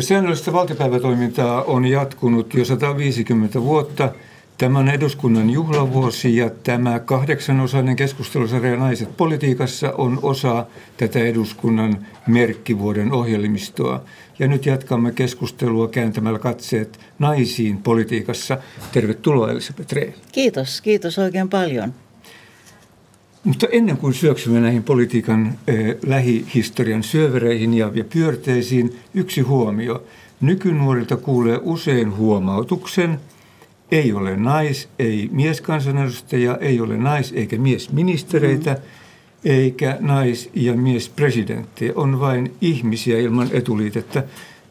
Säännöllistä valtiopäivätoimintaa on jatkunut jo 150 vuotta. Tämä on eduskunnan juhlavuosi ja tämä kahdeksanosainen keskustelusarja Naiset politiikassa on osa tätä eduskunnan merkkivuoden ohjelmistoa. Ja nyt jatkamme keskustelua kääntämällä katseet naisiin politiikassa. Tervetuloa Elisabeth Rehn. Kiitos, kiitos oikein paljon. Mutta ennen kuin syöksymme näihin politiikan eh, lähihistorian syövereihin ja, ja pyörteisiin, yksi huomio. Nykynuorilta kuulee usein huomautuksen, ei ole nais, ei mieskansanedustaja, ei ole nais eikä miesministereitä, mm. eikä nais- ja miespresidenttejä. On vain ihmisiä ilman etuliitettä.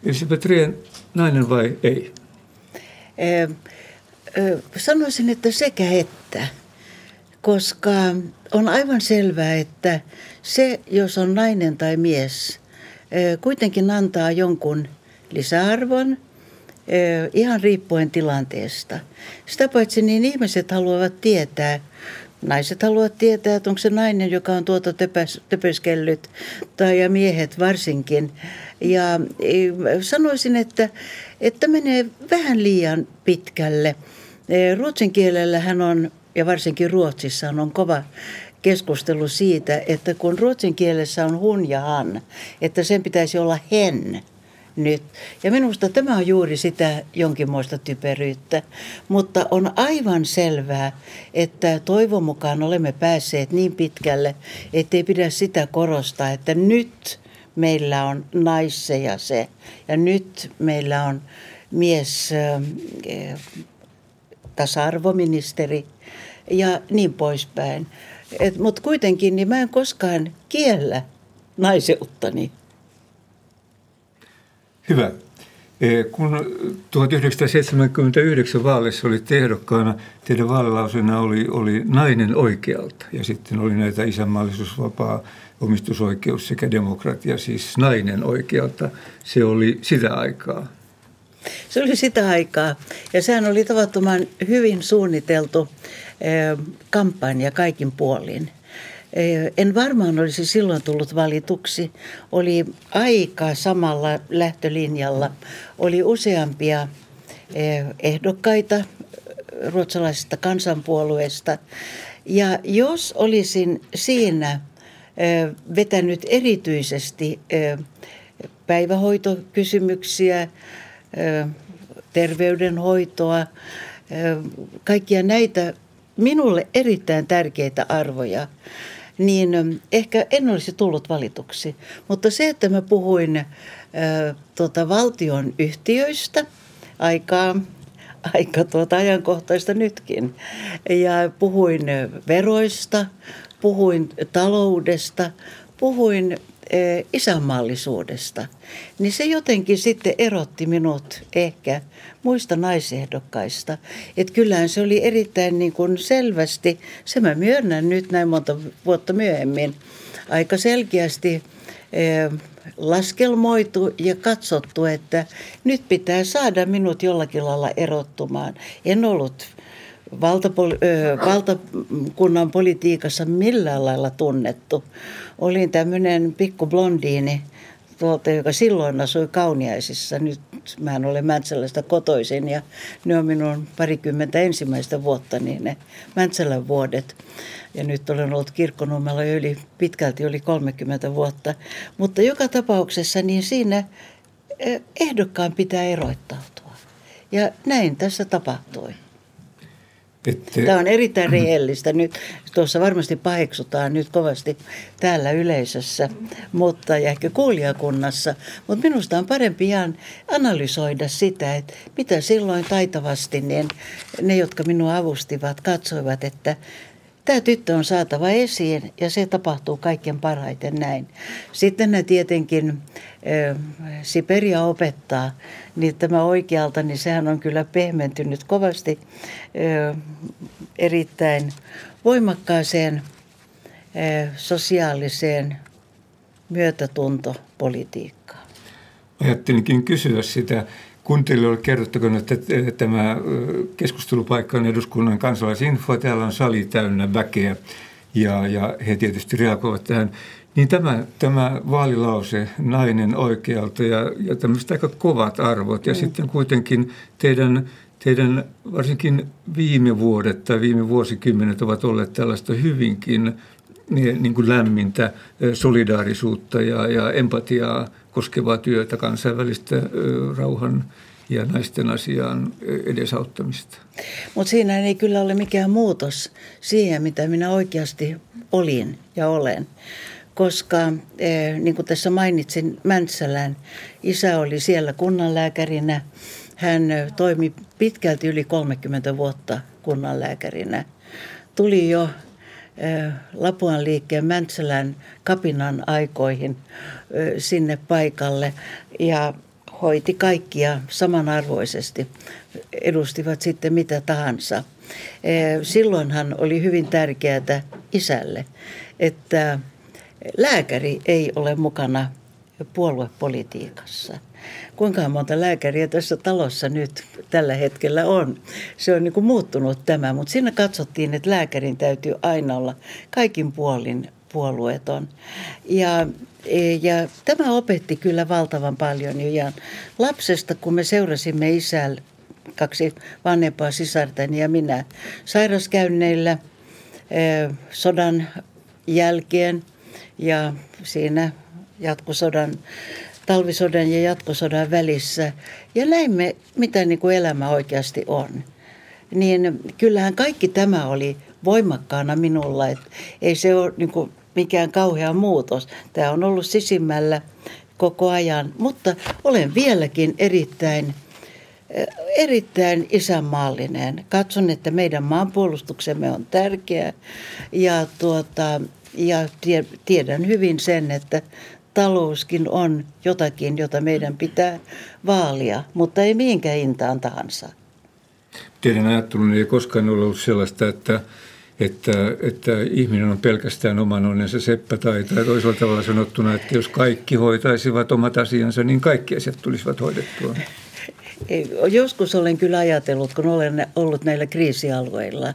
Elisabeth Rehn, nainen vai ei? Ö, ö, sanoisin, että sekä että koska on aivan selvää, että se, jos on nainen tai mies, kuitenkin antaa jonkun lisäarvon ihan riippuen tilanteesta. Sitä paitsi niin ihmiset haluavat tietää, naiset haluavat tietää, että onko se nainen, joka on tuota töpöskellyt, tai ja miehet varsinkin. Ja e, sanoisin, että, että menee vähän liian pitkälle. Ruotsin kielellä hän on ja varsinkin Ruotsissa on kova keskustelu siitä, että kun ruotsin kielessä on hun ja han, että sen pitäisi olla hen nyt. Ja minusta tämä on juuri sitä jonkinmoista typeryyttä. Mutta on aivan selvää, että toivon mukaan olemme päässeet niin pitkälle, ettei pidä sitä korostaa, että nyt meillä on naisse ja se. Ja nyt meillä on mies tasa-arvoministeri ja niin poispäin. Mutta kuitenkin niin mä en koskaan kiellä naiseuttani. Hyvä. E, kun 1979 vaaleissa oli ehdokkaana, teidän vaalilauseena oli, oli nainen oikealta ja sitten oli näitä isänmaallisuus, vapaa omistusoikeus sekä demokratia, siis nainen oikealta. Se oli sitä aikaa. Se oli sitä aikaa ja sehän oli tavattoman hyvin suunniteltu eh, kampanja kaikin puolin. Eh, en varmaan olisi silloin tullut valituksi. Oli aika samalla lähtölinjalla. Oli useampia eh, ehdokkaita ruotsalaisesta kansanpuolueesta. Ja jos olisin siinä vetänyt erityisesti päivähoitokysymyksiä, terveydenhoitoa, kaikkia näitä minulle erittäin tärkeitä arvoja, niin ehkä en olisi tullut valituksi. Mutta se, että mä puhuin tuota, valtion yhtiöistä aikaa, aika tuota ajankohtaista nytkin, ja puhuin veroista, puhuin taloudesta, puhuin isänmaallisuudesta, niin se jotenkin sitten erotti minut ehkä muista naisehdokkaista. Että kyllähän se oli erittäin niin kuin selvästi, se mä myönnän nyt näin monta vuotta myöhemmin, aika selkeästi laskelmoitu ja katsottu, että nyt pitää saada minut jollakin lailla erottumaan. En ollut valtapoli- valtakunnan politiikassa millään lailla tunnettu. Olin tämmöinen pikku blondiini, tuolta, joka silloin asui Kauniaisissa. Nyt mä en ole Mäntsälästä kotoisin ja ne on minun parikymmentä ensimmäistä vuotta, niin ne Mäntsälän vuodet. Ja nyt olen ollut kirkkonummella yli, pitkälti yli 30 vuotta. Mutta joka tapauksessa niin siinä ehdokkaan pitää eroittautua. Ja näin tässä tapahtui. Että... Tämä on erittäin rehellistä. Nyt tuossa varmasti paheksutaan nyt kovasti täällä yleisössä mutta, ja ehkä kuulijakunnassa. Mutta minusta on parempi ihan analysoida sitä, että mitä silloin taitavasti niin ne, jotka minua avustivat, katsoivat, että tämä tyttö on saatava esiin ja se tapahtuu kaikkein parhaiten näin. Sitten ne tietenkin Siperia opettaa, niin tämä oikealta, niin sehän on kyllä pehmentynyt kovasti erittäin voimakkaaseen sosiaaliseen myötätuntopolitiikkaan. Ajattelinkin kysyä sitä, kun teille oli kerrottu, että tämä keskustelupaikka on eduskunnan kansalaisinfo, täällä on sali täynnä väkeä ja, ja he tietysti reagoivat tähän. Niin tämä, tämä vaalilause, nainen oikealta ja, ja tämmöiset aika kovat arvot. Ja mm. sitten kuitenkin teidän, teidän varsinkin viime vuodet tai viime vuosikymmenet ovat olleet tällaista hyvinkin niin, niin kuin lämmintä solidaarisuutta ja, ja empatiaa koskevaa työtä, kansainvälistä rauhan ja naisten asiaan edesauttamista. Mutta siinä ei kyllä ole mikään muutos siihen, mitä minä oikeasti olin ja olen. Koska niin kuin tässä mainitsin Mäntsälän, isä oli siellä kunnanlääkärinä. Hän toimi pitkälti yli 30 vuotta kunnanlääkärinä. Tuli jo Lapuan liikkeen Mäntsälän kapinan aikoihin sinne paikalle ja hoiti kaikkia samanarvoisesti, edustivat sitten mitä tahansa. Silloinhan oli hyvin tärkeää isälle, että lääkäri ei ole mukana puoluepolitiikassa – kuinka monta lääkäriä tässä talossa nyt tällä hetkellä on. Se on niin kuin muuttunut tämä, mutta siinä katsottiin, että lääkärin täytyy aina olla kaikin puolin puolueeton. Ja, ja tämä opetti kyllä valtavan paljon jo ihan lapsesta, kun me seurasimme isällä kaksi vanhempaa sisartani ja minä sairaskäynneillä sodan jälkeen ja siinä jatkosodan talvisodan ja jatkosodan välissä ja näimme, mitä niin kuin elämä oikeasti on. Niin kyllähän kaikki tämä oli voimakkaana minulla, että ei se ole niin kuin mikään kauhea muutos. Tämä on ollut sisimmällä koko ajan, mutta olen vieläkin erittäin erittäin isänmaallinen. Katson, että meidän maanpuolustuksemme on tärkeä ja, tuota, ja tiedän hyvin sen, että talouskin on jotakin, jota meidän pitää vaalia, mutta ei mihinkään hintaan tahansa. Teidän ajattelun ei koskaan ole ollut sellaista, että, että, että ihminen on pelkästään oman onnensa seppä tai, tai toisella tavalla sanottuna, että jos kaikki hoitaisivat omat asiansa, niin kaikki asiat tulisivat hoidettua. Joskus olen kyllä ajatellut, kun olen ollut näillä kriisialueilla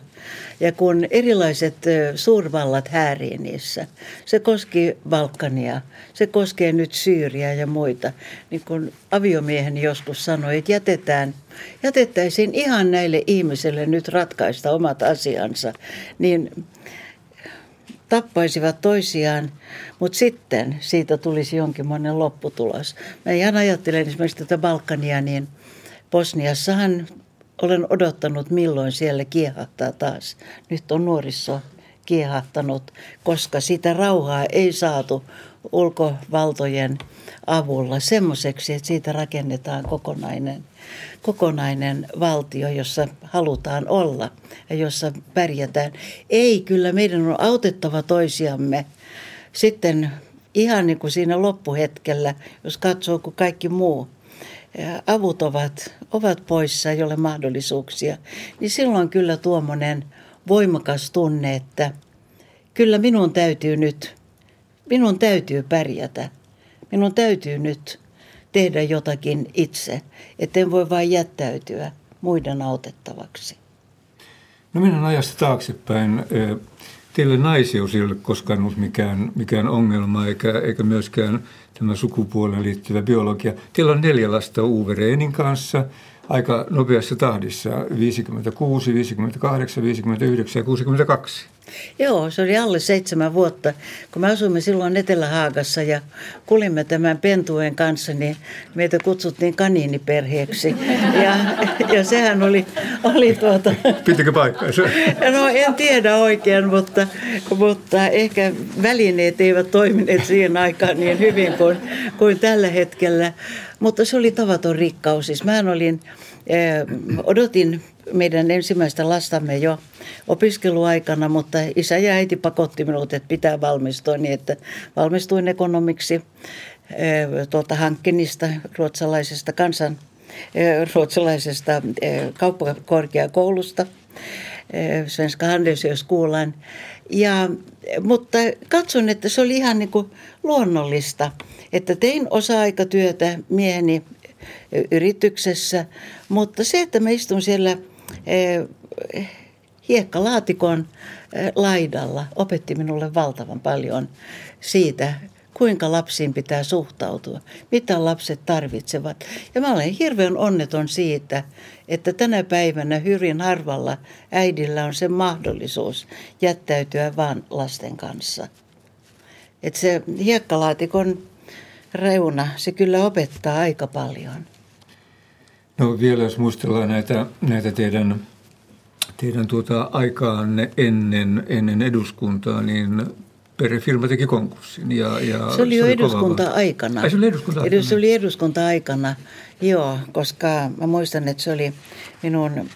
ja kun erilaiset suurvallat häärii niissä, se koski Balkania, se koskee nyt Syyriä ja muita. Niin kun aviomieheni joskus sanoi, että jätetään, jätettäisiin ihan näille ihmisille nyt ratkaista omat asiansa, niin tappaisivat toisiaan, mutta sitten siitä tulisi jonkinlainen lopputulos. Mä ihan ajattelen esimerkiksi tätä Balkania, niin Bosniassahan olen odottanut milloin siellä kiehahtaa taas. Nyt on nuoriso kiehahtanut, koska sitä rauhaa ei saatu ulkovaltojen avulla semmoiseksi, että siitä rakennetaan kokonainen, kokonainen valtio, jossa halutaan olla ja jossa pärjätään. Ei, kyllä meidän on autettava toisiamme. Sitten ihan niin kuin siinä loppuhetkellä, jos katsoo kuin kaikki muu avut ovat, ovat poissa, ei ole mahdollisuuksia, niin silloin kyllä tuommoinen voimakas tunne, että kyllä minun täytyy nyt, minun täytyy pärjätä. Minun täytyy nyt tehdä jotakin itse, etten voi vain jättäytyä muiden autettavaksi. No mennään ajasta taaksepäin. Teille naisius ei ole koskaan ollut mikään, mikään ongelma eikä, eikä myöskään tämä sukupuoleen liittyvä biologia. Teillä on neljä lasta Uwe Reenin kanssa aika nopeassa tahdissa, 56, 58, 59 ja 62. Joo, se oli alle seitsemän vuotta. Kun me asuimme silloin Etelä-Haagassa ja kulimme tämän pentuen kanssa, niin meitä kutsuttiin kaniiniperheeksi. Ja, ja sehän oli, oli tuota... Pitikö paikkaansa? No en tiedä oikein, mutta, mutta ehkä välineet eivät toimineet siihen aikaan niin hyvin kuin, kuin tällä hetkellä. Mutta se oli tavaton rikkaus. Siis mä olin, odotin meidän ensimmäistä lastamme jo opiskeluaikana, mutta isä ja äiti pakotti minut, että pitää valmistua niin, että valmistuin ekonomiksi eh, tuolta Hankkenista, ruotsalaisesta kansan, eh, ruotsalaisesta kauppakorkeakoulusta, Svenska Handelshögskolan. Ja, mutta katson, että se oli ihan niin kuin luonnollista, että tein osa-aikatyötä mieheni yrityksessä, mutta se, että mä istun siellä hiekkalaatikon laidalla opetti minulle valtavan paljon siitä, kuinka lapsiin pitää suhtautua, mitä lapset tarvitsevat. Ja mä olen hirveän onneton siitä, että tänä päivänä hyvin harvalla äidillä on se mahdollisuus jättäytyä vaan lasten kanssa. Että se hiekkalaatikon reuna, se kyllä opettaa aika paljon. No vielä jos muistellaan näitä, näitä teidän, teidän tuota aikaanne ennen, ennen eduskuntaa, niin perhefirma teki konkurssin. Ja, ja se oli jo eduskunta-aikana. Ai, se oli eduskunta-aikana. Se oli eduskunta-aikana, joo, koska mä muistan, että se oli minun,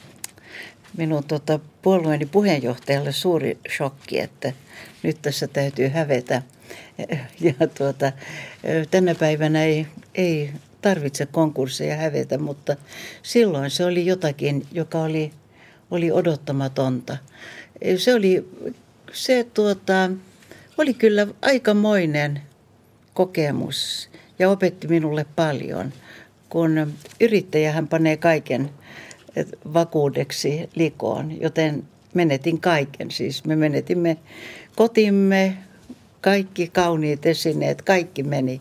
minun tota, puolueeni puheenjohtajalle suuri shokki, että nyt tässä täytyy hävetä. Ja tuota, tänä päivänä ei, ei tarvitse konkursseja hävetä, mutta silloin se oli jotakin, joka oli, oli odottamatonta. Se oli se tuota, oli kyllä aikamoinen kokemus ja opetti minulle paljon, kun yrittäjähän panee kaiken vakuudeksi likoon, joten menetin kaiken. Siis me menetimme kotimme, kaikki kauniit esineet, kaikki meni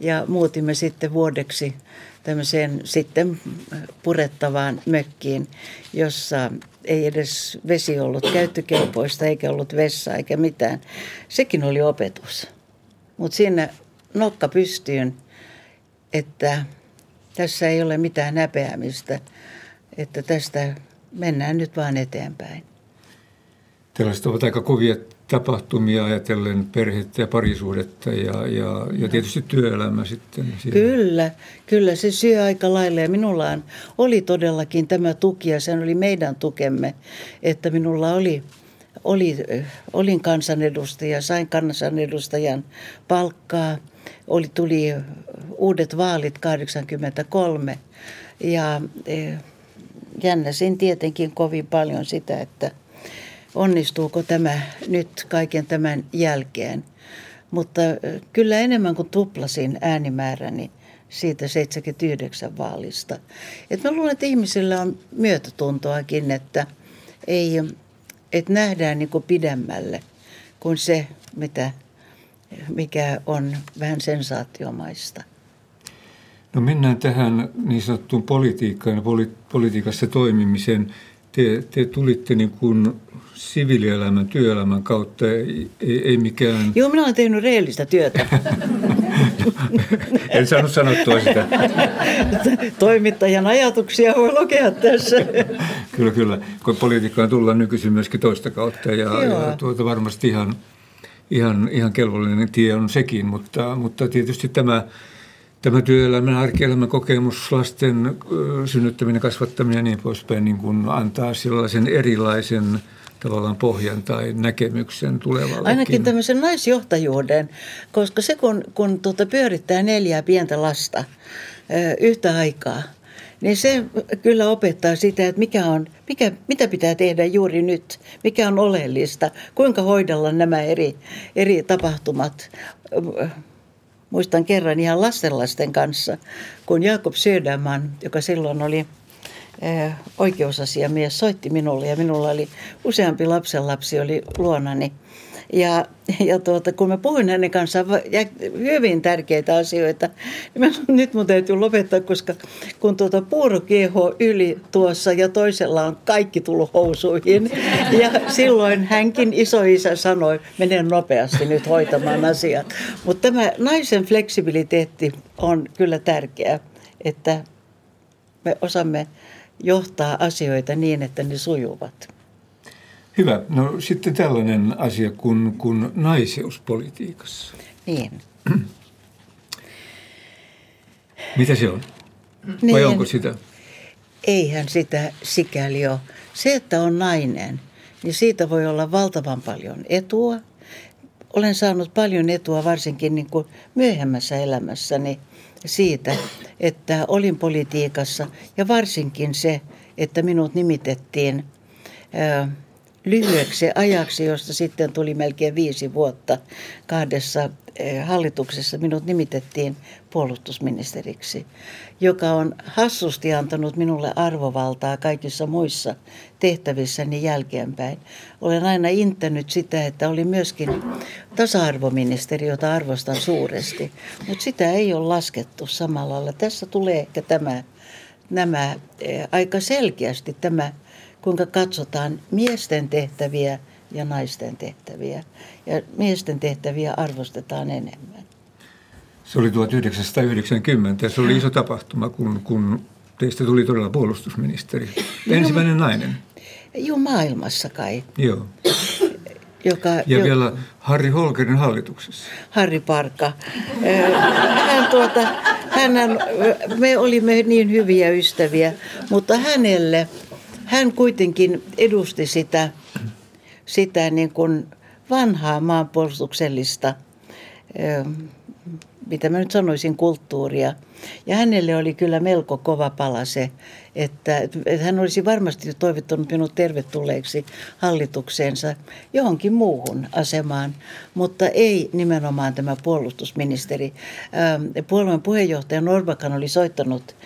ja muutimme sitten vuodeksi tämmöiseen sitten purettavaan mökkiin, jossa ei edes vesi ollut käyttökelpoista eikä ollut vessa eikä mitään. Sekin oli opetus. Mutta siinä nokka pystyyn, että tässä ei ole mitään näpeämistä, että tästä mennään nyt vaan eteenpäin. Tällaiset ovat aika kovia tapahtumia ajatellen perhettä ja parisuudetta ja, ja, ja tietysti työelämä sitten. Siinä. Kyllä, kyllä se syö aika lailla ja minulla oli todellakin tämä tuki ja se oli meidän tukemme, että minulla oli, oli, olin kansanedustaja, sain kansanedustajan palkkaa, oli, tuli uudet vaalit 83 ja e, jännäsin tietenkin kovin paljon sitä, että – onnistuuko tämä nyt kaiken tämän jälkeen. Mutta kyllä enemmän kuin tuplasin äänimääräni siitä 79 vaalista. Et mä luulen, että ihmisillä on myötätuntoakin, että, ei, että nähdään niin kuin pidemmälle kuin se, mitä, mikä on vähän sensaatiomaista. No mennään tähän niin sanottuun politiikkaan ja poli- politiikassa toimimiseen. Te, te tulitte niin kuin siviilielämän, työelämän kautta, ei, ei, ei mikään... Joo, minä olen tehnyt reellistä työtä. en saanut sanottua sitä. Toimittajan ajatuksia voi lukea tässä. kyllä, kyllä. Kun politiikkaan tullaan nykyisin myöskin toista kautta ja, ja tuota varmasti ihan, ihan, ihan kelvollinen tie on sekin, mutta, mutta tietysti tämä tämä työelämän, arkielämän kokemus, lasten synnyttäminen, kasvattaminen ja niin poispäin niin kuin antaa sellaisen erilaisen tavallaan pohjan tai näkemyksen tulevallekin. Ainakin tämmöisen naisjohtajuuden, koska se kun, kun tuota pyörittää neljää pientä lasta yhtä aikaa, niin se kyllä opettaa sitä, että mikä on, mikä, mitä pitää tehdä juuri nyt, mikä on oleellista, kuinka hoidella nämä eri, eri tapahtumat muistan kerran ihan lastenlasten kanssa, kun Jakob Söderman, joka silloin oli eh, oikeusasiamies, soitti minulle ja minulla oli useampi lapsenlapsi oli luonani. Ja, ja tuota, kun mä puhuin hänen kanssaan hyvin tärkeitä asioita, niin mä, nyt mun täytyy lopettaa, koska kun tuota puuro yli tuossa ja toisella on kaikki tullut housuihin. Ja silloin hänkin isoisä sanoi, menen nopeasti nyt hoitamaan asiat. Mutta tämä naisen fleksibiliteetti on kyllä tärkeää, että me osaamme johtaa asioita niin, että ne sujuvat. Hyvä. No sitten tällainen asia kuin, kuin naiseuspolitiikassa. Niin. Mitä se on? Niin. Vai onko sitä? Eihän sitä sikäli ole. Se, että on nainen, niin siitä voi olla valtavan paljon etua. Olen saanut paljon etua varsinkin niin kuin myöhemmässä elämässäni siitä, että olin politiikassa ja varsinkin se, että minut nimitettiin – lyhyeksi ajaksi, josta sitten tuli melkein viisi vuotta kahdessa eh, hallituksessa minut nimitettiin puolustusministeriksi, joka on hassusti antanut minulle arvovaltaa kaikissa muissa tehtävissäni jälkeenpäin. Olen aina inttänyt sitä, että oli myöskin tasa-arvoministeri, jota arvostan suuresti, mutta sitä ei ole laskettu samalla lailla. Tässä tulee ehkä tämä, nämä eh, aika selkeästi tämä kuinka katsotaan miesten tehtäviä ja naisten tehtäviä. Ja miesten tehtäviä arvostetaan enemmän. Se oli 1990 ja se oli iso tapahtuma, kun, kun teistä tuli todella puolustusministeri. Ensimmäinen Joo, nainen. Joo, maailmassa kai. Joo. Joka, ja jo, vielä Harri Holkerin hallituksessa. Harri Parka. Hän tuota, hän, me olimme niin hyviä ystäviä, mutta hänelle – hän kuitenkin edusti sitä, sitä niin kuin vanhaa maanpuolustuksellista, mitä mä nyt sanoisin, kulttuuria. Ja hänelle oli kyllä melko kova pala se, että, että hän olisi varmasti toivottanut minut tervetulleeksi hallitukseensa johonkin muuhun asemaan, mutta ei nimenomaan tämä puolustusministeri. Puolueen puheenjohtaja Norbakan oli soittanut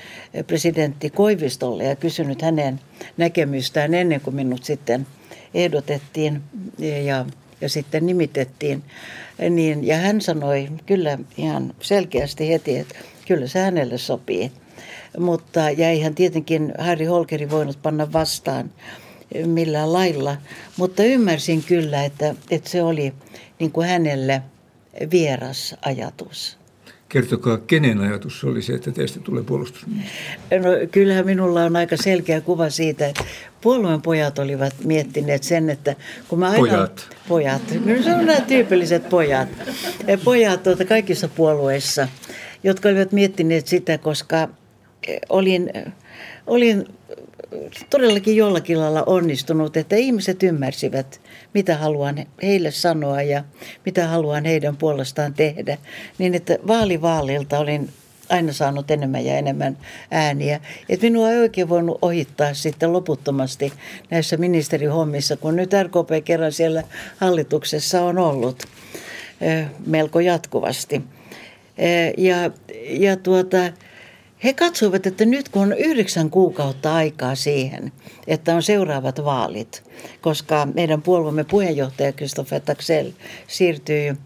presidentti Koivistolle ja kysynyt hänen näkemystään ennen kuin minut sitten ehdotettiin ja, ja sitten nimitettiin. Niin, ja hän sanoi kyllä ihan selkeästi heti, että kyllä se hänelle sopii. Mutta ja eihän tietenkin Harry Holkeri voinut panna vastaan millään lailla. Mutta ymmärsin kyllä, että, että se oli niin kuin hänelle vieras ajatus. Kertokaa, kenen ajatus oli se, että teistä tulee puolustusministeri? No, kyllähän minulla on aika selkeä kuva siitä, että puolueen pojat olivat miettineet sen, että kun mä aina... Pojat. Pojat. No, se on nämä tyypilliset pojat. Pojat tuota, kaikissa puolueissa, jotka olivat miettineet sitä, koska olin, olin todellakin jollakin lailla onnistunut, että ihmiset ymmärsivät, mitä haluan heille sanoa ja mitä haluan heidän puolestaan tehdä. Niin että vaali vaalilta olin aina saanut enemmän ja enemmän ääniä. Et minua ei oikein voinut ohittaa sitten loputtomasti näissä ministerihommissa, kun nyt RKP kerran siellä hallituksessa on ollut melko jatkuvasti. Ja, ja tuota, he katsoivat, että nyt kun on yhdeksän kuukautta aikaa siihen, että on seuraavat vaalit, koska meidän puolueemme puheenjohtaja Christopher Taxell siirtyy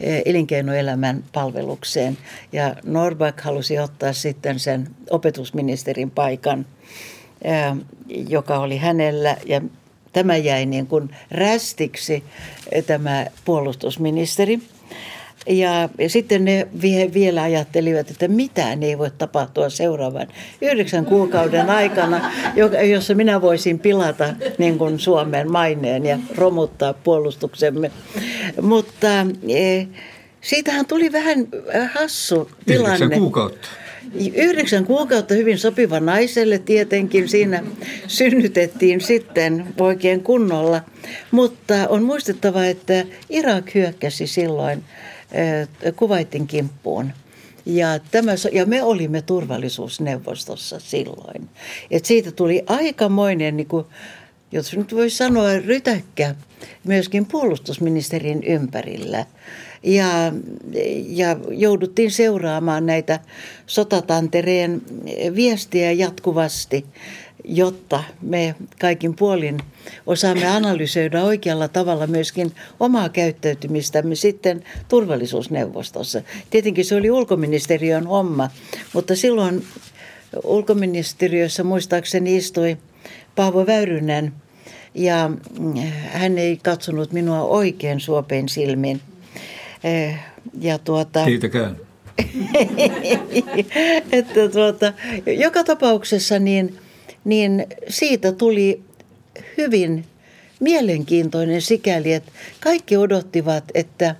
eh, elinkeinoelämän palvelukseen ja Norback halusi ottaa sitten sen opetusministerin paikan, eh, joka oli hänellä. Ja tämä jäi niin kuin rästiksi eh, tämä puolustusministeri – ja, ja sitten ne vielä ajattelivat, että mitään ei voi tapahtua seuraavan yhdeksän kuukauden aikana, jossa minä voisin pilata niin kuin Suomen maineen ja romuttaa puolustuksemme. Mutta e, siitähän tuli vähän hassu tilanne. Yhdeksän kuukautta. Yhdeksän kuukautta hyvin sopiva naiselle tietenkin. Siinä synnytettiin sitten oikein kunnolla. Mutta on muistettava, että Irak hyökkäsi silloin Kuvaitin kimppuun. Ja, tämä, ja me olimme turvallisuusneuvostossa silloin. Et siitä tuli aikamoinen, niin kuin, jos nyt voi sanoa, rytäkkä myöskin puolustusministerin ympärillä. Ja, ja jouduttiin seuraamaan näitä sotatantereen viestiä jatkuvasti jotta me kaikin puolin osaamme analysoida oikealla tavalla myöskin omaa käyttäytymistämme sitten turvallisuusneuvostossa. Tietenkin se oli ulkoministeriön homma, mutta silloin ulkoministeriössä muistaakseni istui Paavo Väyrynen ja hän ei katsonut minua oikein suopein silmin. Eh, ja tuota, Kiitäkään. että tuota, joka tapauksessa niin niin siitä tuli hyvin mielenkiintoinen sikäli, että kaikki odottivat, että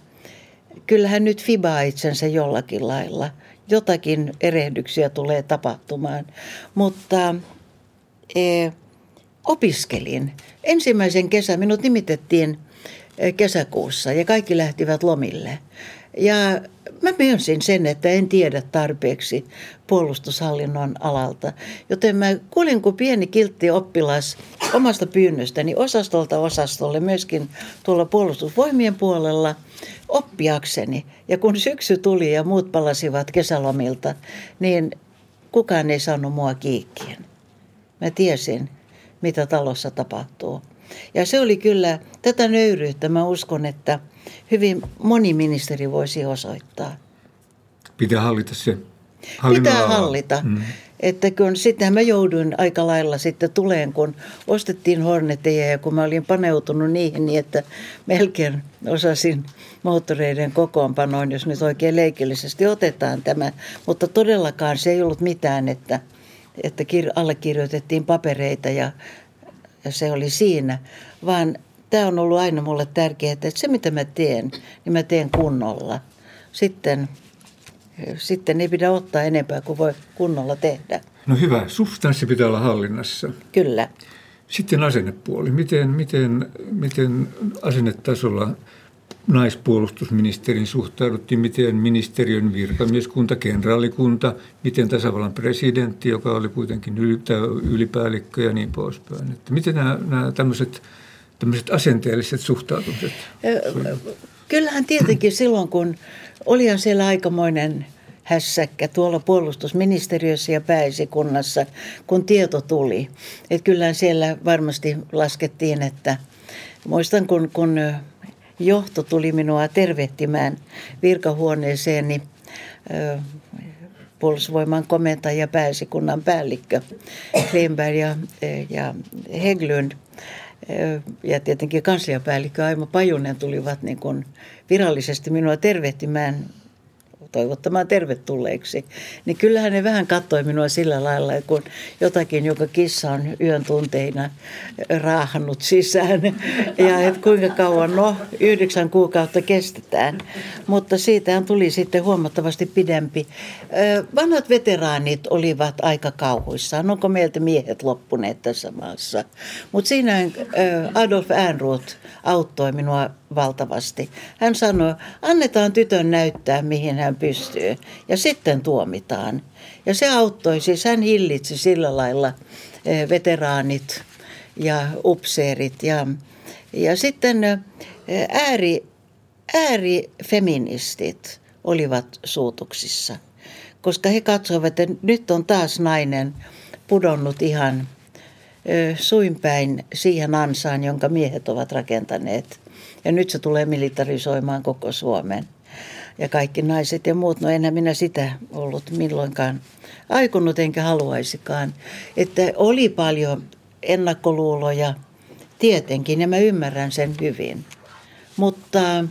kyllähän nyt fibaa itsensä jollakin lailla. Jotakin erehdyksiä tulee tapahtumaan. Mutta e, opiskelin. Ensimmäisen kesän minut nimitettiin e, kesäkuussa ja kaikki lähtivät lomille. Ja mä myönsin sen, että en tiedä tarpeeksi puolustushallinnon alalta. Joten mä kuulin, kun pieni kiltti oppilas omasta pyynnöstäni osastolta osastolle, myöskin tuolla puolustusvoimien puolella oppiakseni. Ja kun syksy tuli ja muut palasivat kesälomilta, niin kukaan ei saanut mua kiikkien. Mä tiesin, mitä talossa tapahtuu. Ja se oli kyllä, tätä nöyryyttä mä uskon, että hyvin moni ministeri voisi osoittaa. Pitää hallita se. Pitää hallita. Mm. Että kun sitten mä jouduin aika lailla sitten tuleen, kun ostettiin Horneteja ja kun mä olin paneutunut niihin niin, että melkein osasin moottoreiden kokoonpanoin, jos nyt oikein leikillisesti otetaan tämä. Mutta todellakaan se ei ollut mitään, että, että allekirjoitettiin papereita ja, ja se oli siinä, vaan tämä on ollut aina mulle tärkeää, että se mitä mä teen, niin mä teen kunnolla. Sitten, sitten ei pidä ottaa enempää kuin voi kunnolla tehdä. No hyvä, substanssi pitää olla hallinnassa. Kyllä. Sitten asennepuoli. Miten, miten, miten asennetasolla naispuolustusministerin suhtauduttiin, miten ministeriön virkamieskunta, kenraalikunta, miten tasavallan presidentti, joka oli kuitenkin ylipäällikkö ja niin poispäin. Että miten nämä, nämä tämmöiset tämmöiset asenteelliset suhtautumiset? Kyllähän tietenkin silloin, kun olihan siellä aikamoinen hässäkkä tuolla puolustusministeriössä ja pääesikunnassa, kun tieto tuli. Että kyllähän siellä varmasti laskettiin, että muistan kun, kun johto tuli minua tervehtimään virkahuoneeseen, niin puolustusvoiman komentaja ja pääesikunnan päällikkö Klemberg ja, ja Heglund – ja tietenkin kansliapäällikkö Aimo Pajunen tulivat niin kuin virallisesti minua tervehtimään toivottamaan tervetulleeksi, niin kyllähän ne vähän katsoi minua sillä lailla, että kun jotakin, joka kissa on yön tunteina raahannut sisään, ja että kuinka kauan, no yhdeksän kuukautta kestetään. Mutta siitä tuli sitten huomattavasti pidempi. Vanhat veteraanit olivat aika kauhuissaan. Onko meiltä miehet loppuneet tässä maassa? Mutta siinä Adolf Ehrnrooth auttoi minua valtavasti. Hän sanoi, annetaan tytön näyttää, mihin hän pystyy, ja sitten tuomitaan. Ja se auttoi, siis hän hillitsi sillä lailla eh, veteraanit ja upseerit. Ja, ja sitten eh, ääri, äärifeministit olivat suutuksissa, koska he katsoivat, että nyt on taas nainen pudonnut ihan eh, suinpäin siihen ansaan, jonka miehet ovat rakentaneet. Ja nyt se tulee militarisoimaan koko Suomen. Ja kaikki naiset ja muut, no enää minä sitä ollut milloinkaan aikonut enkä haluaisikaan. Että oli paljon ennakkoluuloja tietenkin ja mä ymmärrän sen hyvin. Mutta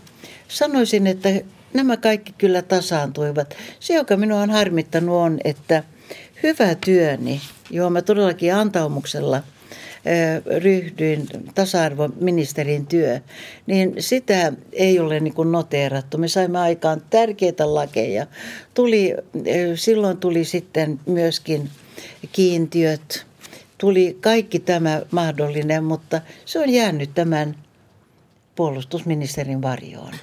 sanoisin, että nämä kaikki kyllä tasaantuivat. Se, joka minua on harmittanut on, että hyvä työni, johon mä todellakin antaumuksella – ryhdyin tasa-arvoministerin työ, niin sitä ei ole niin kuin noteerattu. Me saimme aikaan tärkeitä lakeja. Tuli, silloin tuli sitten myöskin kiintiöt, tuli kaikki tämä mahdollinen, mutta se on jäänyt tämän puolustusministerin varjoon.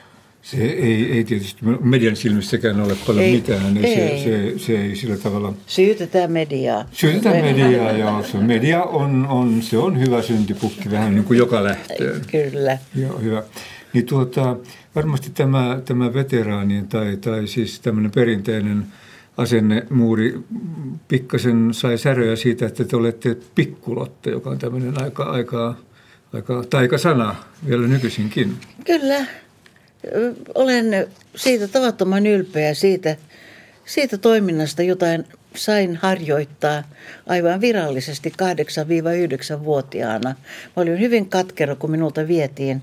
Se ei, ei tietysti median silmissäkään ole paljon ei, mitään, niin ei. Se, se, se ei sillä tavalla... Syytetään mediaa. Syytetään mediaa, joo. Se media on, on, se on hyvä syntipukki vähän niin kuin joka lähtöön. Kyllä. Joo, hyvä. Niin tuota, varmasti tämä, tämä veteraanien tai, tai siis tämmöinen perinteinen asennemuuri pikkasen sai säröjä siitä, että te olette pikkulotte, joka on tämmöinen aika, aika, aika taikasana vielä nykyisinkin. Kyllä, olen siitä tavattoman ylpeä siitä, siitä toiminnasta, jota sain harjoittaa aivan virallisesti 8-9-vuotiaana. Mä olin hyvin katkero, kun minulta vietiin,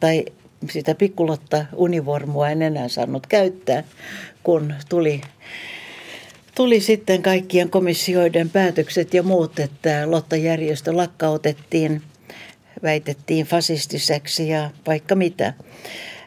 tai sitä pikkulotta univormua en enää saanut käyttää, kun tuli, tuli sitten kaikkien komissioiden päätökset ja muut, että Lotta-järjestö lakkautettiin – väitettiin fasistiseksi ja vaikka mitä.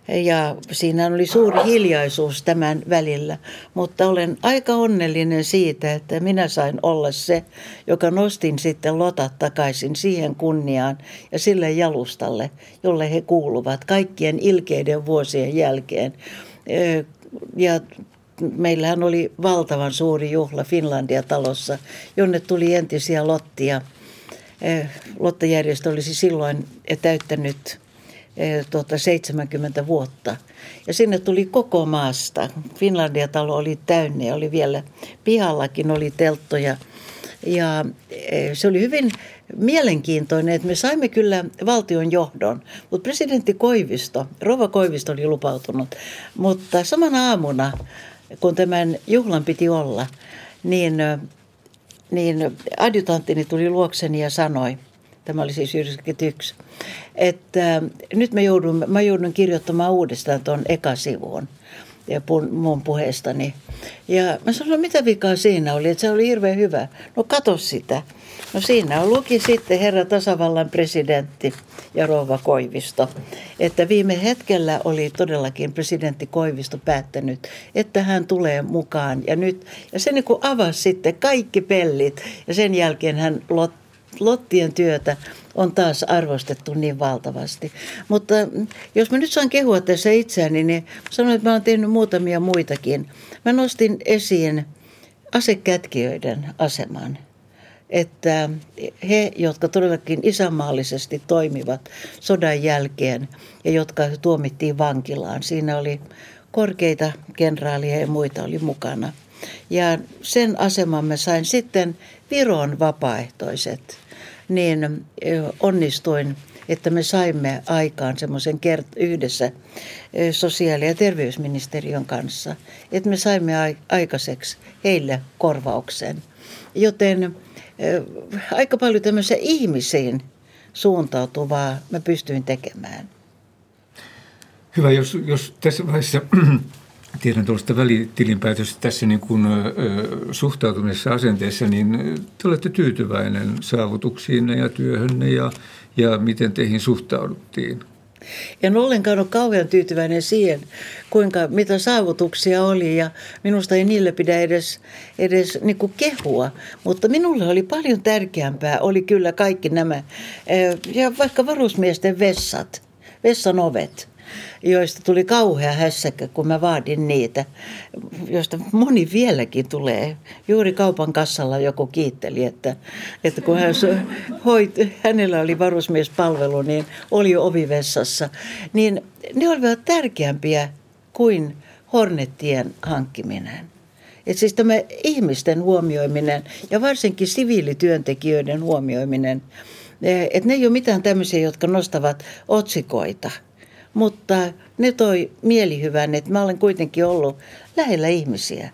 Ja siinä oli suuri hiljaisuus tämän välillä, mutta olen aika onnellinen siitä, että minä sain olla se, joka nostin sitten lotat takaisin siihen kunniaan ja sille jalustalle, jolle he kuuluvat kaikkien ilkeiden vuosien jälkeen. Ja meillähän oli valtavan suuri juhla Finlandia-talossa, jonne tuli entisiä lottia. Lottajärjestö olisi silloin täyttänyt tuota, 70 vuotta. Ja sinne tuli koko maasta. Finlandia-talo oli täynnä ja oli vielä pihallakin oli telttoja. Ja se oli hyvin mielenkiintoinen, että me saimme kyllä valtion johdon, mutta presidentti Koivisto, Rova Koivisto oli lupautunut, mutta samana aamuna, kun tämän juhlan piti olla, niin, niin adjutanttini tuli luokseni ja sanoi, tämä oli siis 91, että nyt mä joudun, mä joudun kirjoittamaan uudestaan tuon ekasivuun ja mun puheestani. Ja mä sanoin, mitä vikaa siinä oli, että se oli hirveän hyvä. No kato sitä. No siinä luki sitten herra tasavallan presidentti ja rouva Koivisto, että viime hetkellä oli todellakin presidentti Koivisto päättänyt, että hän tulee mukaan. Ja, nyt, ja se niin avasi sitten kaikki pellit ja sen jälkeen hän lot, Lottien työtä on taas arvostettu niin valtavasti. Mutta jos mä nyt saan kehua tässä itseäni, niin sanoin, että mä oon tehnyt muutamia muitakin. Mä nostin esiin asekätkijöiden aseman että he, jotka todellakin isänmaallisesti toimivat sodan jälkeen ja jotka tuomittiin vankilaan, siinä oli korkeita kenraaleja ja muita oli mukana. Ja sen aseman mä sain sitten Viron vapaaehtoiset, niin onnistuin, että me saimme aikaan semmoisen kert- yhdessä sosiaali- ja terveysministeriön kanssa, että me saimme aikaiseksi heille korvauksen. Joten aika paljon tämmöisiä ihmisiin suuntautuvaa mä pystyin tekemään. Hyvä, jos, jos tässä vaiheessa tiedän tuollaista välitilinpäätöstä tässä niin kuin, ö, suhtautumisessa asenteessa, niin te olette tyytyväinen saavutuksiin ja työhönne ja, ja miten teihin suhtauduttiin? En ollenkaan ole kauhean tyytyväinen siihen, kuinka, mitä saavutuksia oli ja minusta ei niille pidä edes, edes niin kuin kehua. Mutta minulle oli paljon tärkeämpää, oli kyllä kaikki nämä, ja vaikka varusmiesten vessat, vessan ovet joista tuli kauhea hässäkkä, kun mä vaadin niitä, joista moni vieläkin tulee. Juuri kaupan kassalla joku kiitteli, että, että kun hän hoit, hänellä oli varusmiespalvelu, niin oli jo ovivessassa. Niin ne olivat tärkeämpiä kuin hornettien hankkiminen. Et siis tämä ihmisten huomioiminen ja varsinkin siviilityöntekijöiden huomioiminen, että ne ei ole mitään tämmöisiä, jotka nostavat otsikoita – mutta ne toi mielihyvän, että mä olen kuitenkin ollut lähellä ihmisiä.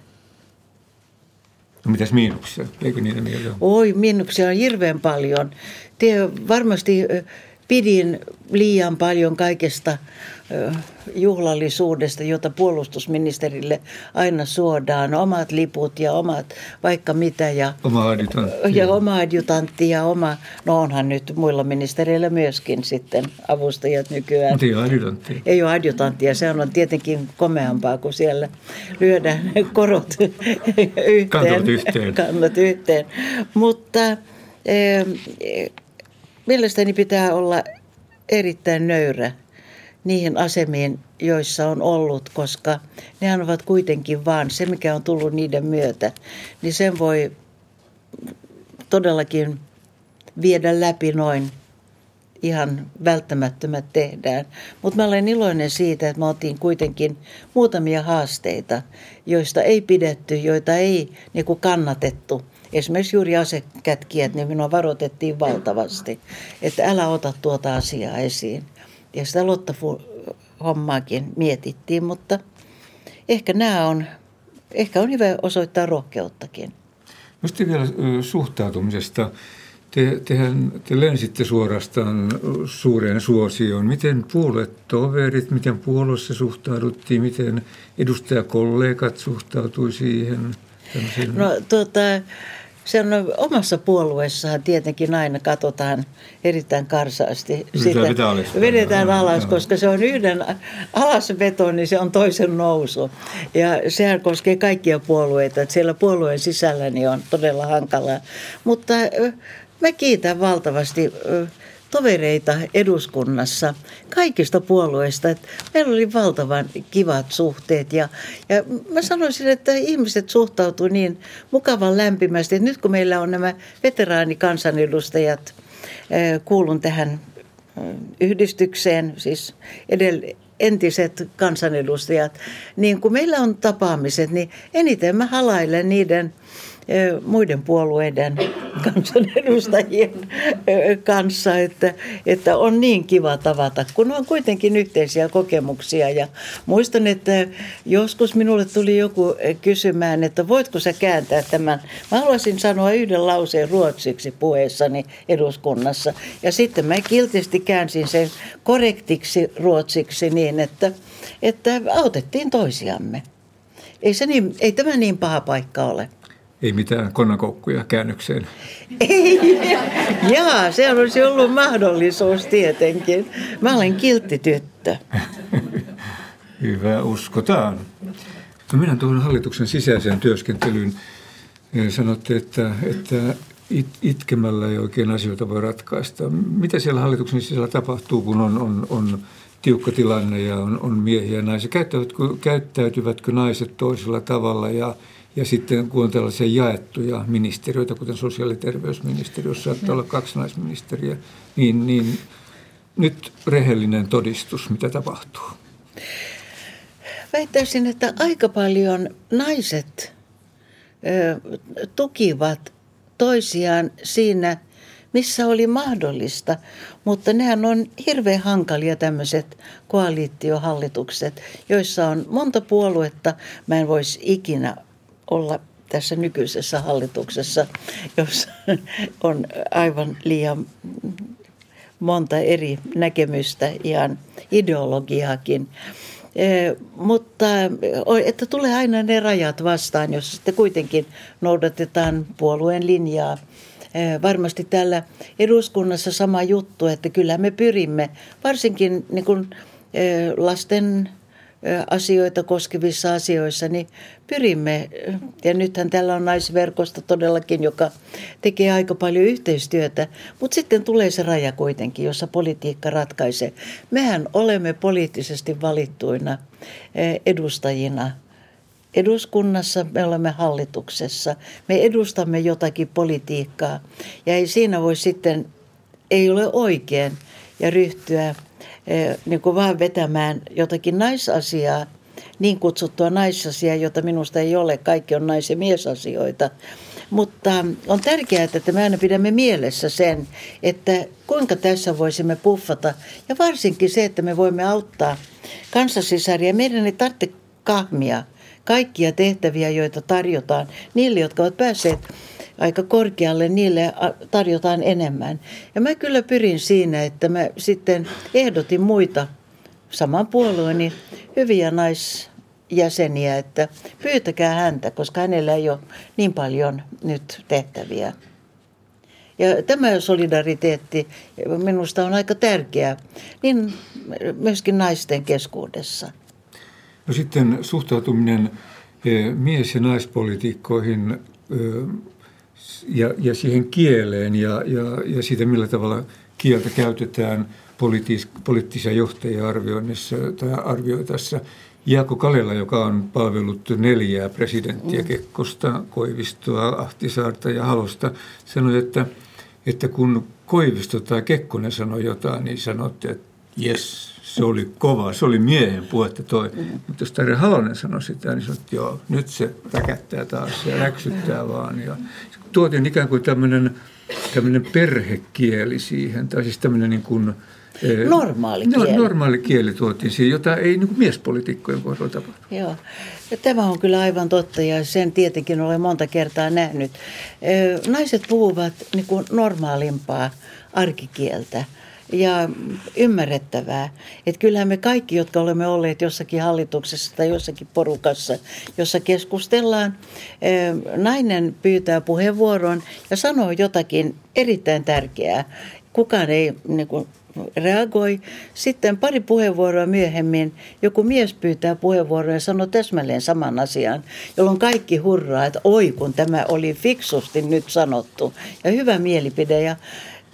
No mitäs miinuksia? Eikö niitä mieltä Oi, miinuksia on hirveän paljon. Te varmasti pidin liian paljon kaikesta juhlallisuudesta, jota puolustusministerille aina suodaan. Omat liput ja omat vaikka mitä. Ja, oma adjutantti. Ja oma adjutantti ja oma, no onhan nyt muilla ministereillä myöskin sitten avustajat nykyään. Mutta ei ole adjutanttia. Ei ole adjutanttia, se on tietenkin komeampaa kuin siellä lyödä korot yhteen. Kannat yhteen. Kannat yhteen. Mutta mielestäni pitää olla erittäin nöyrä niihin asemiin, joissa on ollut, koska nehän ovat kuitenkin vaan se, mikä on tullut niiden myötä, niin sen voi todellakin viedä läpi noin ihan välttämättömät tehdään. Mutta mä olen iloinen siitä, että mä otin kuitenkin muutamia haasteita, joista ei pidetty, joita ei niin kannatettu – esimerkiksi juuri asekätkijät, niin minua varoitettiin valtavasti, että älä ota tuota asiaa esiin. Ja sitä Lotta-hommaakin mietittiin, mutta ehkä nämä on, ehkä on hyvä osoittaa rohkeuttakin. No sitten vielä suhtautumisesta. Te, tehän, te lensitte suorastaan suureen suosioon. Miten puoluetoverit, miten puolueessa suhtauduttiin, miten edustajakollegat suhtautui siihen? No tuota, se on omassa puolueessaan tietenkin aina katsotaan erittäin karsaasti. Sitä alas. Vedetään alas, koska se on yhden alasveto, niin se on toisen nousu. Ja sehän koskee kaikkia puolueita, että siellä puolueen sisällä niin on todella hankalaa. Mutta mä kiitän valtavasti tovereita eduskunnassa kaikista puolueista. Että meillä oli valtavan kivat suhteet ja, ja mä sanoisin, että ihmiset suhtautuivat niin mukavan lämpimästi, että nyt kun meillä on nämä veteraanikansanedustajat, kuulun tähän yhdistykseen, siis edell- entiset kansanedustajat, niin kun meillä on tapaamiset, niin eniten mä halailen niiden – muiden puolueiden kansanedustajien kanssa, että, että on niin kiva tavata, kun on kuitenkin yhteisiä kokemuksia. Ja muistan, että joskus minulle tuli joku kysymään, että voitko sä kääntää tämän. Mä haluaisin sanoa yhden lauseen ruotsiksi puheessani eduskunnassa. Ja sitten mä kiltisti käänsin sen korrektiksi ruotsiksi niin, että, että autettiin toisiamme. Ei, se niin, ei tämä niin paha paikka ole. Ei mitään konnakoukkuja käännökseen. Ei, jaa, se olisi ollut mahdollisuus tietenkin. Mä olen kiltti tyttö. Hyvä, uskotaan. No mennään tuohon hallituksen sisäiseen työskentelyyn. Sanotte, että, että it, itkemällä ei oikein asioita voi ratkaista. Mitä siellä hallituksen sisällä tapahtuu, kun on, on, on tiukka tilanne ja on, on miehiä ja naisia? Käyttäytyvätkö, käyttäytyvätkö naiset toisella tavalla ja – ja sitten kun on tällaisia jaettuja ministeriöitä, kuten sosiaali- ja terveysministeriö, jossa saattaa olla kaksi naisministeriä, niin, niin nyt rehellinen todistus, mitä tapahtuu. Väittäisin, että aika paljon naiset ö, tukivat toisiaan siinä, missä oli mahdollista. Mutta nehän on hirveän hankalia tämmöiset koalitiohallitukset, joissa on monta puoluetta. Mä en voisi ikinä olla tässä nykyisessä hallituksessa, jossa on aivan liian monta eri näkemystä, ihan ideologiaakin. E, mutta että tulee aina ne rajat vastaan, jos sitten kuitenkin noudatetaan puolueen linjaa. E, varmasti täällä eduskunnassa sama juttu, että kyllä me pyrimme, varsinkin niin kuin e, lasten asioita koskevissa asioissa, niin pyrimme, ja nythän tällä on naisverkosto todellakin, joka tekee aika paljon yhteistyötä, mutta sitten tulee se raja kuitenkin, jossa politiikka ratkaisee. Mehän olemme poliittisesti valittuina edustajina eduskunnassa, me olemme hallituksessa, me edustamme jotakin politiikkaa ja ei siinä voi sitten, ei ole oikein ja ryhtyä niin kuin vaan vetämään jotakin naisasiaa, niin kutsuttua naisasiaa, jota minusta ei ole. Kaikki on nais- ja miesasioita. Mutta on tärkeää, että me aina pidämme mielessä sen, että kuinka tässä voisimme puffata. Ja varsinkin se, että me voimme auttaa kanssasisaria. Meidän ei tarvitse kahmia kaikkia tehtäviä, joita tarjotaan niille, jotka ovat päässeet aika korkealle, niille tarjotaan enemmän. Ja mä kyllä pyrin siinä, että mä sitten ehdotin muita saman puolueeni hyviä naisjäseniä, että pyytäkää häntä, koska hänellä ei ole niin paljon nyt tehtäviä. Ja tämä solidariteetti minusta on aika tärkeää, niin myöskin naisten keskuudessa. No sitten suhtautuminen eh, mies- ja naispolitiikkoihin eh, ja, ja siihen kieleen ja, ja, ja siitä, millä tavalla kieltä käytetään poliittis, poliittisia johtajia arvioinnissa tai arvioitaessa. Jaakko Kalela, joka on palvellut neljää presidenttiä, mm. Kekkosta, Koivistoa, Ahtisaarta ja Halosta, sanoi, että, että kun Koivisto tai Kekkonen sanoi jotain, niin sanotte, että jes, se oli kova, se oli miehen puhetta toi. Mm. Mutta jos Tarja Halonen sanoi sitä, niin sanoi, että joo, nyt se räkättää taas ja räksyttää vaan. Ja tuotiin ikään kuin tämmöinen, tämmöinen perhekieli siihen, tai siis tämmöinen niin kuin, eh, Normaali kieli. No, normaali kieli tuotiin siihen, jota ei niin miespolitiikkojen kohdalla tapahdu. Joo, ja tämä on kyllä aivan totta ja sen tietenkin olen monta kertaa nähnyt. Eh, naiset puhuvat niin kuin normaalimpaa arkikieltä ja ymmärrettävää. Että kyllähän me kaikki, jotka olemme olleet jossakin hallituksessa tai jossakin porukassa, jossa keskustellaan, nainen pyytää puheenvuoron ja sanoo jotakin erittäin tärkeää. Kukaan ei niin kuin, reagoi. Sitten pari puheenvuoroa myöhemmin joku mies pyytää puheenvuoroa ja sanoo täsmälleen saman asian, jolloin kaikki hurraa, että oi kun tämä oli fiksusti nyt sanottu ja hyvä mielipide. Ja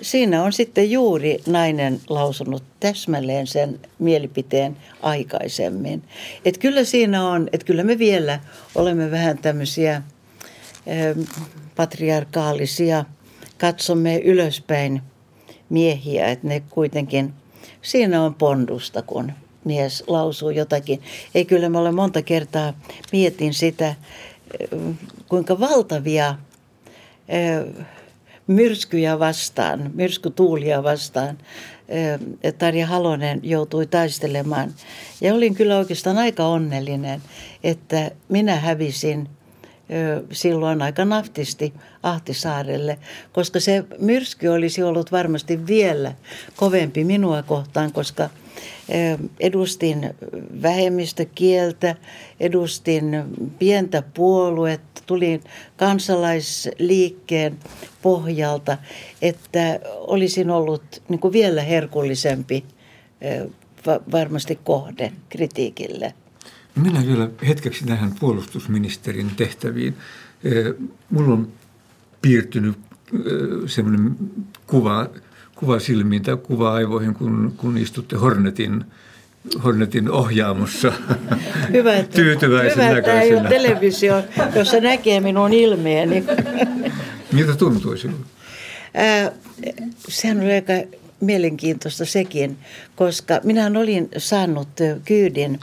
siinä on sitten juuri nainen lausunut täsmälleen sen mielipiteen aikaisemmin. Et kyllä siinä on, että kyllä me vielä olemme vähän tämmöisiä patriarkaalisia, katsomme ylöspäin miehiä, että ne kuitenkin, siinä on pondusta, kun mies lausuu jotakin. Ei kyllä mä olen monta kertaa mietin sitä, kuinka valtavia myrskyjä vastaan, myrskytuulia vastaan Tarja Halonen joutui taistelemaan. Ja olin kyllä oikeastaan aika onnellinen, että minä hävisin silloin aika naftisti Ahtisaarelle, koska se myrsky olisi ollut varmasti vielä kovempi minua kohtaan, koska edustin vähemmistökieltä, edustin pientä puoluetta, tulin kansalaisliikkeen pohjalta, että olisin ollut niin kuin vielä herkullisempi varmasti kohde kritiikille. Mennään vielä hetkeksi tähän puolustusministerin tehtäviin. Mulla on piirtynyt semmoinen kuva, kuva silmiin tai kuva aivoihin, kun, kun istutte Hornetin Hornetin ohjaamossa hyvä, että, tyytyväisen hyvä, ei ole televisio, jossa näkee minun ilmeeni. Miltä tuntui sinulle? Äh, sehän oli aika mielenkiintoista sekin, koska minä olin saanut kyydin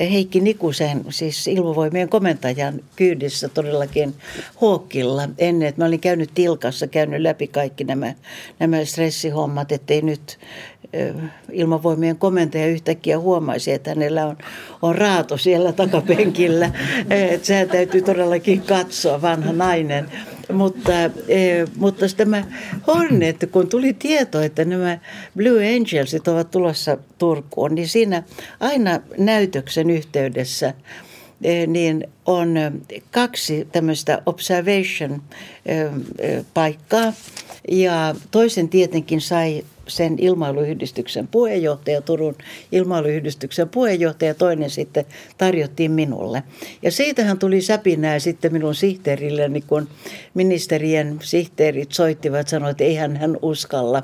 Heikki Nikusen, siis ilmavoimien komentajan kyydissä todellakin Huokilla ennen, että mä olin käynyt tilkassa, käynyt läpi kaikki nämä, nämä stressihommat, ettei nyt ilmavoimien komentaja yhtäkkiä huomaisi, että hänellä on, on raato siellä takapenkillä. että sehän täytyy todellakin katsoa, vanha nainen. Mutta, mutta tämä Hornet, kun tuli tieto, että nämä Blue Angelsit ovat tulossa Turkuun, niin siinä aina näytöksen yhteydessä niin on kaksi tämmöistä observation-paikkaa. Ja toisen tietenkin sai sen ilmailuyhdistyksen puheenjohtaja, Turun ilmailuyhdistyksen puheenjohtaja, toinen sitten tarjottiin minulle. Ja siitähän tuli säpinää sitten minun sihteerilleni, kun ministerien sihteerit soittivat, sanoivat, että eihän hän uskalla,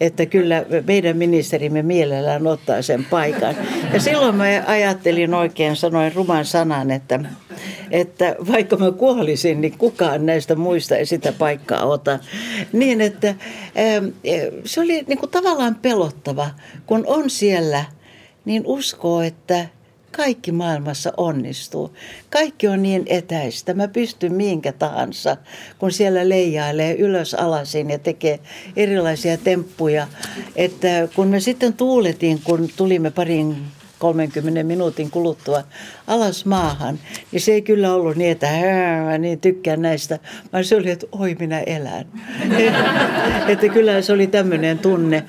että kyllä meidän ministerimme mielellään ottaa sen paikan. Ja silloin mä ajattelin oikein, sanoin ruman sanan, että että vaikka mä kuolisin, niin kukaan näistä muista ei sitä paikkaa ota. Niin, että ähm, se oli niin kuin tavallaan pelottava, kun on siellä, niin uskoo, että kaikki maailmassa onnistuu. Kaikki on niin etäistä. Mä pystyn minkä tahansa, kun siellä leijailee ylös alasin ja tekee erilaisia temppuja. Että kun me sitten tuuletin, kun tulimme parin 30 minuutin kuluttua alas maahan, niin se ei kyllä ollut niin, että mä niin tykkään näistä, vaan se oli, että oi minä elän. että kyllä se oli tämmöinen tunne.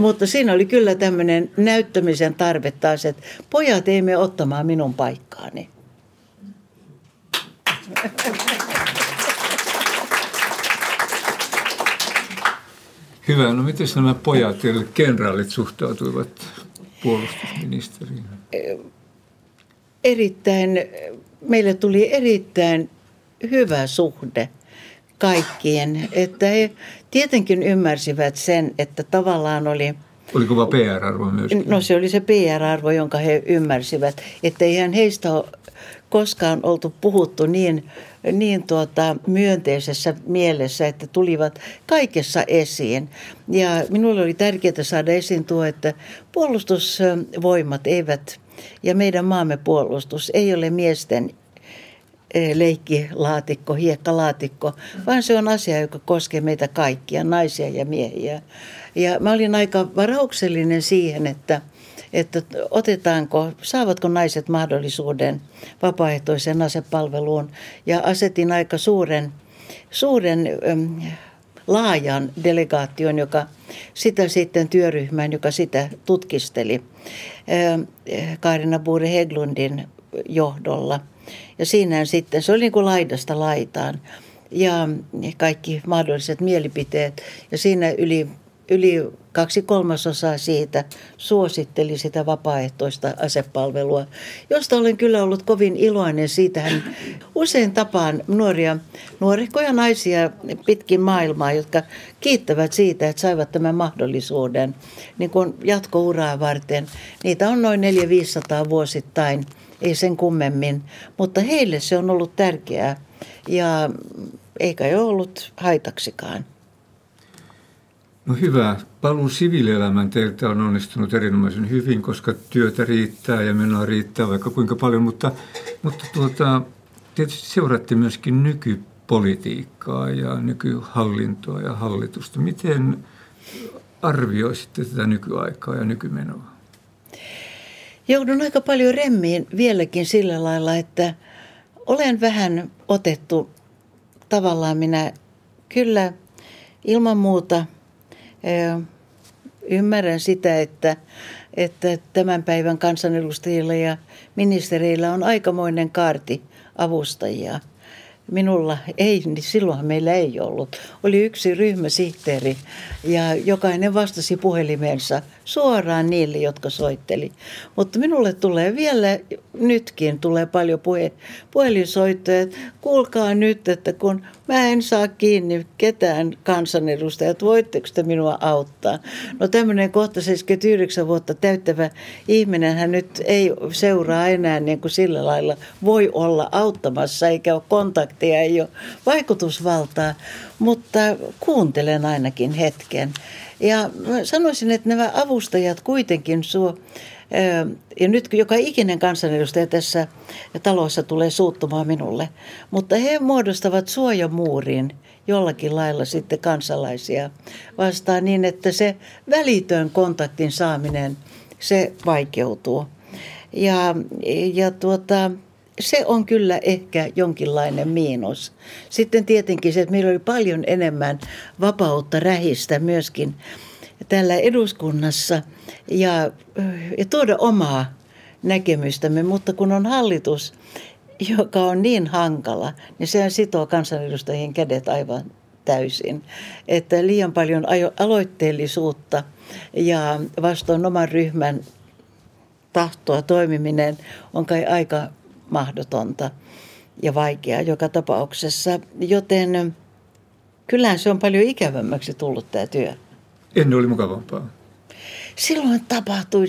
Mutta siinä oli kyllä tämmöinen näyttämisen tarve taas, että pojat ei mene ottamaan minun paikkaani. Hyvä. No miten nämä pojat, eli kenraalit suhtautuivat puolustusministeriin? Erittäin, meille tuli erittäin hyvä suhde kaikkien, että he tietenkin ymmärsivät sen, että tavallaan oli Oliko vaan PR-arvo myöskin? No se oli se PR-arvo, jonka he ymmärsivät, että eihän heistä ole koskaan oltu puhuttu niin, niin tuota, myönteisessä mielessä, että tulivat kaikessa esiin. Ja minulle oli tärkeää saada esiin tuo, että puolustusvoimat eivät ja meidän maamme puolustus ei ole miesten e, leikkilaatikko, hiekkalaatikko, vaan se on asia, joka koskee meitä kaikkia, naisia ja miehiä. Ja mä olin aika varauksellinen siihen, että – että otetaanko, saavatko naiset mahdollisuuden vapaaehtoiseen asepalveluun. Ja asetin aika suuren, suuren laajan delegaation, joka sitä sitten työryhmään, joka sitä tutkisteli Kaarina Buuri Heglundin johdolla. Ja siinä sitten, se oli niin kuin laidasta laitaan ja kaikki mahdolliset mielipiteet. Ja siinä yli, yli kaksi kolmasosaa siitä suositteli sitä vapaaehtoista asepalvelua, josta olen kyllä ollut kovin iloinen. Siitähän usein tapaan nuoria, nuorikkoja naisia pitkin maailmaa, jotka kiittävät siitä, että saivat tämän mahdollisuuden niin kuin jatkouraa varten. Niitä on noin 400-500 vuosittain, ei sen kummemmin, mutta heille se on ollut tärkeää ja eikä ole ollut haitaksikaan. No hyvä. Paluu siviilielämään teiltä on onnistunut erinomaisen hyvin, koska työtä riittää ja menoa riittää vaikka kuinka paljon, mutta, mutta tuota, tietysti seuraatte myöskin nykypolitiikkaa ja nykyhallintoa ja hallitusta. Miten arvioisitte tätä nykyaikaa ja nykymenoa? Joudun aika paljon remmiin vieläkin sillä lailla, että olen vähän otettu tavallaan minä kyllä ilman muuta ymmärrän sitä, että, että tämän päivän kansanedustajilla ja ministereillä on aikamoinen kaarti avustajia – Minulla ei, niin silloinhan meillä ei ollut. Oli yksi ryhmäsihteeri ja jokainen vastasi puhelimeensa suoraan niille, jotka soitteli. Mutta minulle tulee vielä, nytkin tulee paljon puhe, puhelinsoittoja, kuulkaa nyt, että kun mä en saa kiinni ketään kansanedustajat, voitteko te minua auttaa? No tämmöinen kohta 79 vuotta täyttävä ihminen hän nyt ei seuraa enää niin kuin sillä lailla voi olla auttamassa eikä ole kontaktia, ei ole vaikutusvaltaa, mutta kuuntelen ainakin hetken. Ja sanoisin, että nämä avustajat kuitenkin suo, ja nyt joka ikinen kansanedustaja tässä talossa tulee suuttumaan minulle, mutta he muodostavat suojamuurin jollakin lailla sitten kansalaisia vastaan niin, että se välitön kontaktin saaminen, se vaikeutuu. Ja, ja tuota, se on kyllä ehkä jonkinlainen miinus. Sitten tietenkin se, että meillä oli paljon enemmän vapautta rähistä myöskin täällä eduskunnassa ja, ja tuoda omaa näkemystämme, mutta kun on hallitus, joka on niin hankala, niin se sitoo kansanedustajien kädet aivan täysin. Että liian paljon aloitteellisuutta ja vastoin oman ryhmän tahtoa toimiminen on kai aika mahdotonta ja vaikeaa joka tapauksessa. Joten kyllähän se on paljon ikävämmäksi tullut tämä työ. Ennen oli mukavampaa. Silloin tapahtui,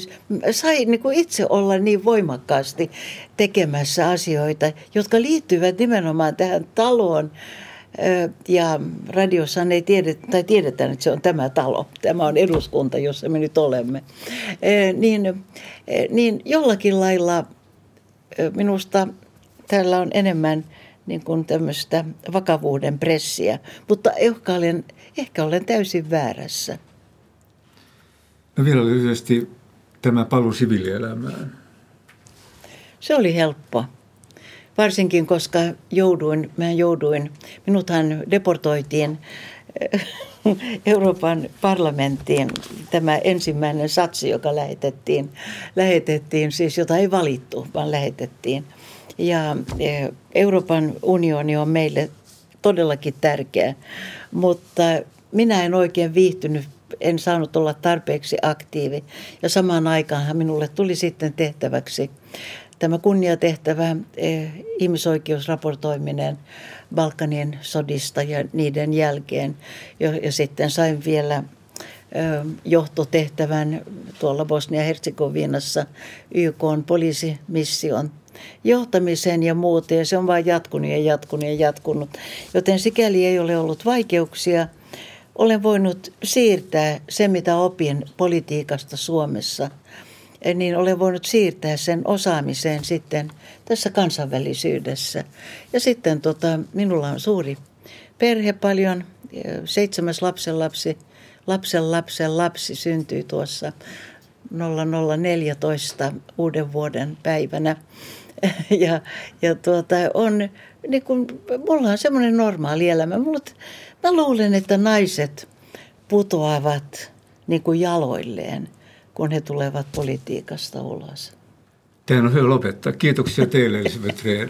sai niin kuin itse olla niin voimakkaasti tekemässä asioita, jotka liittyvät nimenomaan tähän taloon. Ja radiossa ei tiedetä, tai tiedetään, että se on tämä talo. Tämä on eduskunta, jossa me nyt olemme. Niin, niin jollakin lailla minusta täällä on enemmän niin kuin tämmöistä vakavuuden pressiä, mutta ehkä olen, ehkä olen täysin väärässä. No vielä lyhyesti tämä paluu siviilielämään. Se oli helppo. Varsinkin koska jouduin, mä jouduin, minuthan deportoitiin Euroopan parlamenttiin tämä ensimmäinen satsi, joka lähetettiin, lähetettiin siis jota ei valittu, vaan lähetettiin. Ja e, Euroopan unioni on meille todellakin tärkeä, mutta minä en oikein viihtynyt, en saanut olla tarpeeksi aktiivi. Ja samaan aikaan minulle tuli sitten tehtäväksi tämä kunniatehtävä eh, ihmisoikeusraportoiminen Balkanin sodista ja niiden jälkeen. Ja, sitten sain vielä johtotehtävän tuolla Bosnia-Herzegovinassa YK on poliisimission johtamisen ja muuta. Ja se on vain jatkunut ja jatkunut ja jatkunut. Joten sikäli ei ole ollut vaikeuksia. Olen voinut siirtää se, mitä opin politiikasta Suomessa – niin olen voinut siirtää sen osaamiseen sitten tässä kansainvälisyydessä. Ja sitten tota, minulla on suuri perhe paljon, seitsemäs lapsen lapsi, lapsen lapsen lapsi syntyi tuossa 0014 uuden vuoden päivänä. ja, ja tuota, on, niin kuin, mulla on semmoinen normaali elämä. Mulla, mä luulen, että naiset putoavat niin kuin jaloilleen, kun he tulevat politiikasta ulos. Tämä on hyvä lopettaa. Kiitoksia teille, Elisabeth Rehn.